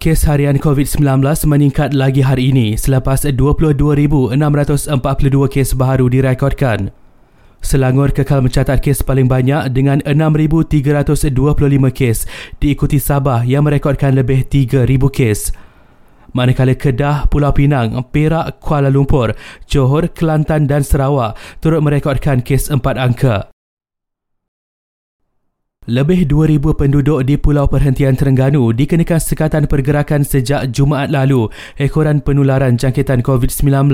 Kes harian COVID-19 meningkat lagi hari ini selepas 22,642 kes baru direkodkan. Selangor kekal mencatat kes paling banyak dengan 6,325 kes diikuti Sabah yang merekodkan lebih 3,000 kes. Manakala Kedah, Pulau Pinang, Perak, Kuala Lumpur, Johor, Kelantan dan Sarawak turut merekodkan kes empat angka. Lebih 2,000 penduduk di Pulau Perhentian Terengganu dikenakan sekatan pergerakan sejak Jumaat lalu ekoran penularan jangkitan COVID-19.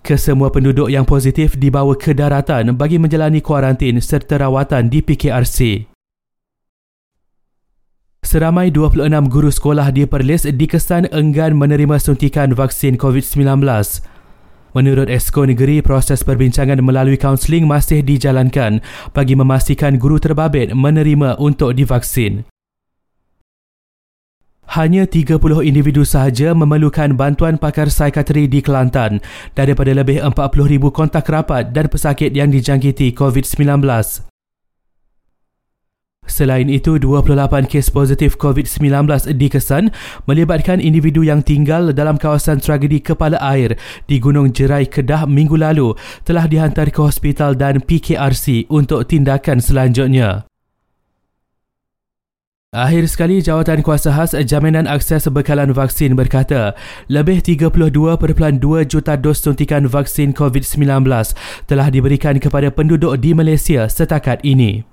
Kesemua penduduk yang positif dibawa ke daratan bagi menjalani kuarantin serta rawatan di PKRC. Seramai 26 guru sekolah di Perlis dikesan enggan menerima suntikan vaksin COVID-19. Menurut Esko Negeri, proses perbincangan melalui kaunseling masih dijalankan bagi memastikan guru terbabit menerima untuk divaksin. Hanya 30 individu sahaja memerlukan bantuan pakar psikiatri di Kelantan daripada lebih 40,000 kontak rapat dan pesakit yang dijangkiti COVID-19. Selain itu, 28 kes positif COVID-19 dikesan melibatkan individu yang tinggal dalam kawasan tragedi kepala air di Gunung Jerai Kedah minggu lalu telah dihantar ke hospital dan PKRC untuk tindakan selanjutnya. Akhir sekali, Jawatan Kuasa Khas Jaminan Akses Bekalan Vaksin berkata, lebih 32.2 juta dos suntikan vaksin COVID-19 telah diberikan kepada penduduk di Malaysia setakat ini.